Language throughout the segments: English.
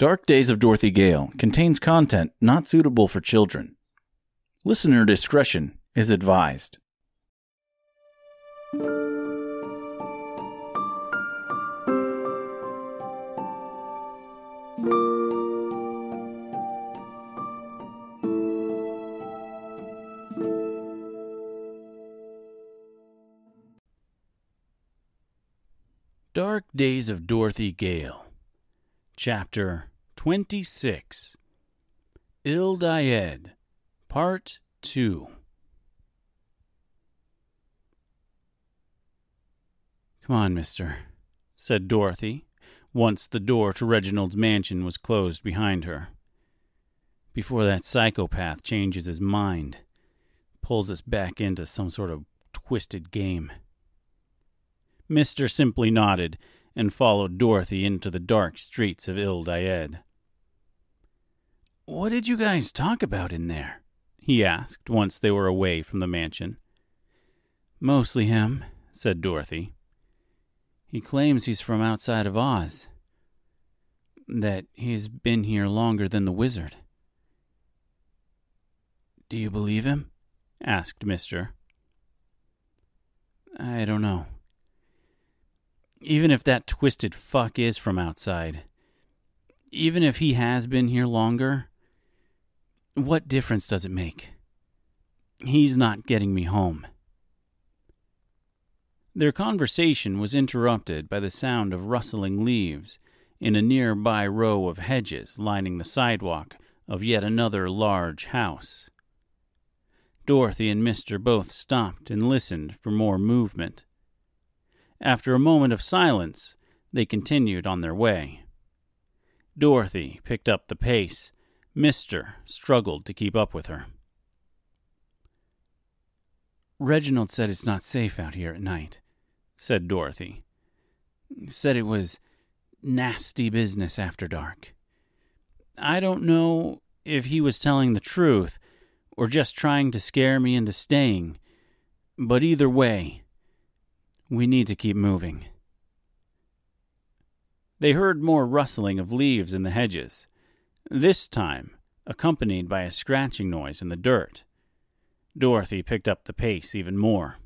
Dark Days of Dorothy Gale contains content not suitable for children. Listener discretion is advised. Dark Days of Dorothy Gale, Chapter 26 Yldaed, Part 2. Come on, mister, said Dorothy, once the door to Reginald's mansion was closed behind her. Before that psychopath changes his mind, pulls us back into some sort of twisted game. Mister simply nodded and followed Dorothy into the dark streets of Yldaed. What did you guys talk about in there? he asked once they were away from the mansion. Mostly him, said Dorothy. He claims he's from outside of Oz. That he's been here longer than the wizard. Do you believe him? asked Mister. I don't know. Even if that twisted fuck is from outside, even if he has been here longer, what difference does it make? He's not getting me home. Their conversation was interrupted by the sound of rustling leaves in a nearby row of hedges lining the sidewalk of yet another large house. Dorothy and Mister both stopped and listened for more movement. After a moment of silence, they continued on their way. Dorothy picked up the pace. Mister struggled to keep up with her. Reginald said it's not safe out here at night, said Dorothy. Said it was nasty business after dark. I don't know if he was telling the truth or just trying to scare me into staying, but either way, we need to keep moving. They heard more rustling of leaves in the hedges, this time accompanied by a scratching noise in the dirt. Dorothy picked up the pace even more.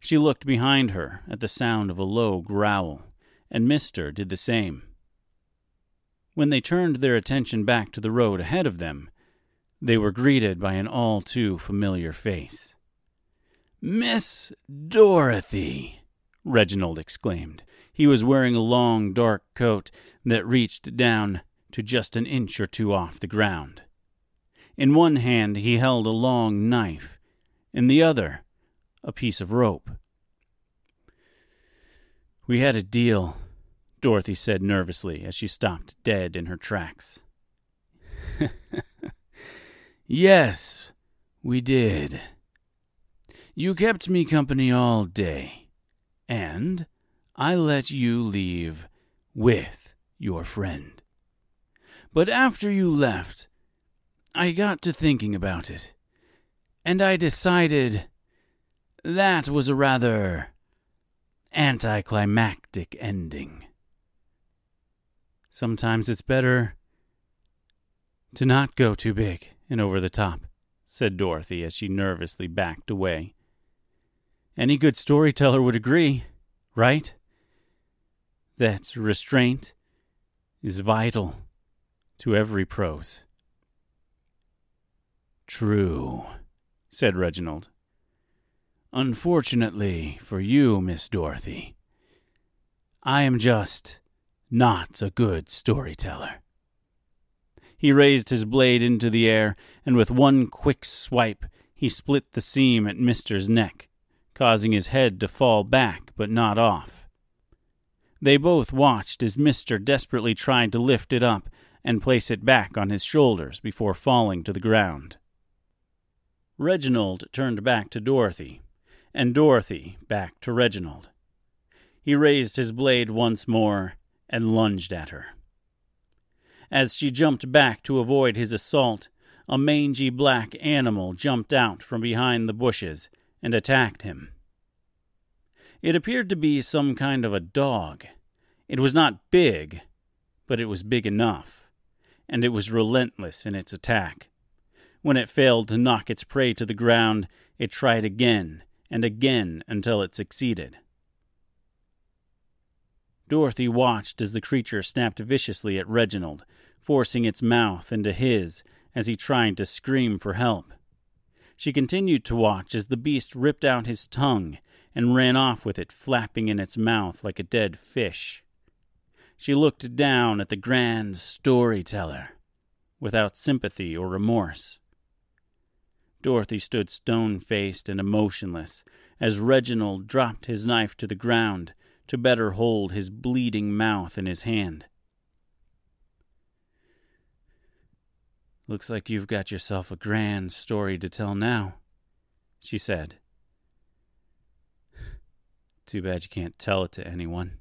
She looked behind her at the sound of a low growl, and Mister did the same. When they turned their attention back to the road ahead of them, they were greeted by an all too familiar face. Miss Dorothy! Reginald exclaimed. He was wearing a long, dark coat that reached down to just an inch or two off the ground. In one hand he held a long knife, in the other, a piece of rope. We had a deal, Dorothy said nervously as she stopped dead in her tracks. yes, we did. You kept me company all day, and I let you leave with your friend. But after you left, I got to thinking about it, and I decided that was a rather anticlimactic ending. Sometimes it's better to not go too big and over the top, said Dorothy as she nervously backed away. Any good storyteller would agree, right? That restraint is vital to every prose. True, said Reginald. Unfortunately for you, Miss Dorothy, I am just not a good storyteller. He raised his blade into the air, and with one quick swipe, he split the seam at Mister's neck causing his head to fall back but not off. They both watched as Mister desperately tried to lift it up and place it back on his shoulders before falling to the ground. Reginald turned back to Dorothy, and Dorothy back to Reginald. He raised his blade once more and lunged at her. As she jumped back to avoid his assault, a mangy black animal jumped out from behind the bushes and attacked him. It appeared to be some kind of a dog. It was not big, but it was big enough, and it was relentless in its attack. When it failed to knock its prey to the ground, it tried again and again until it succeeded. Dorothy watched as the creature snapped viciously at Reginald, forcing its mouth into his as he tried to scream for help. She continued to watch as the beast ripped out his tongue and ran off with it flapping in its mouth like a dead fish. She looked down at the grand storyteller without sympathy or remorse. Dorothy stood stone faced and emotionless as Reginald dropped his knife to the ground to better hold his bleeding mouth in his hand. Looks like you've got yourself a grand story to tell now, she said. Too bad you can't tell it to anyone.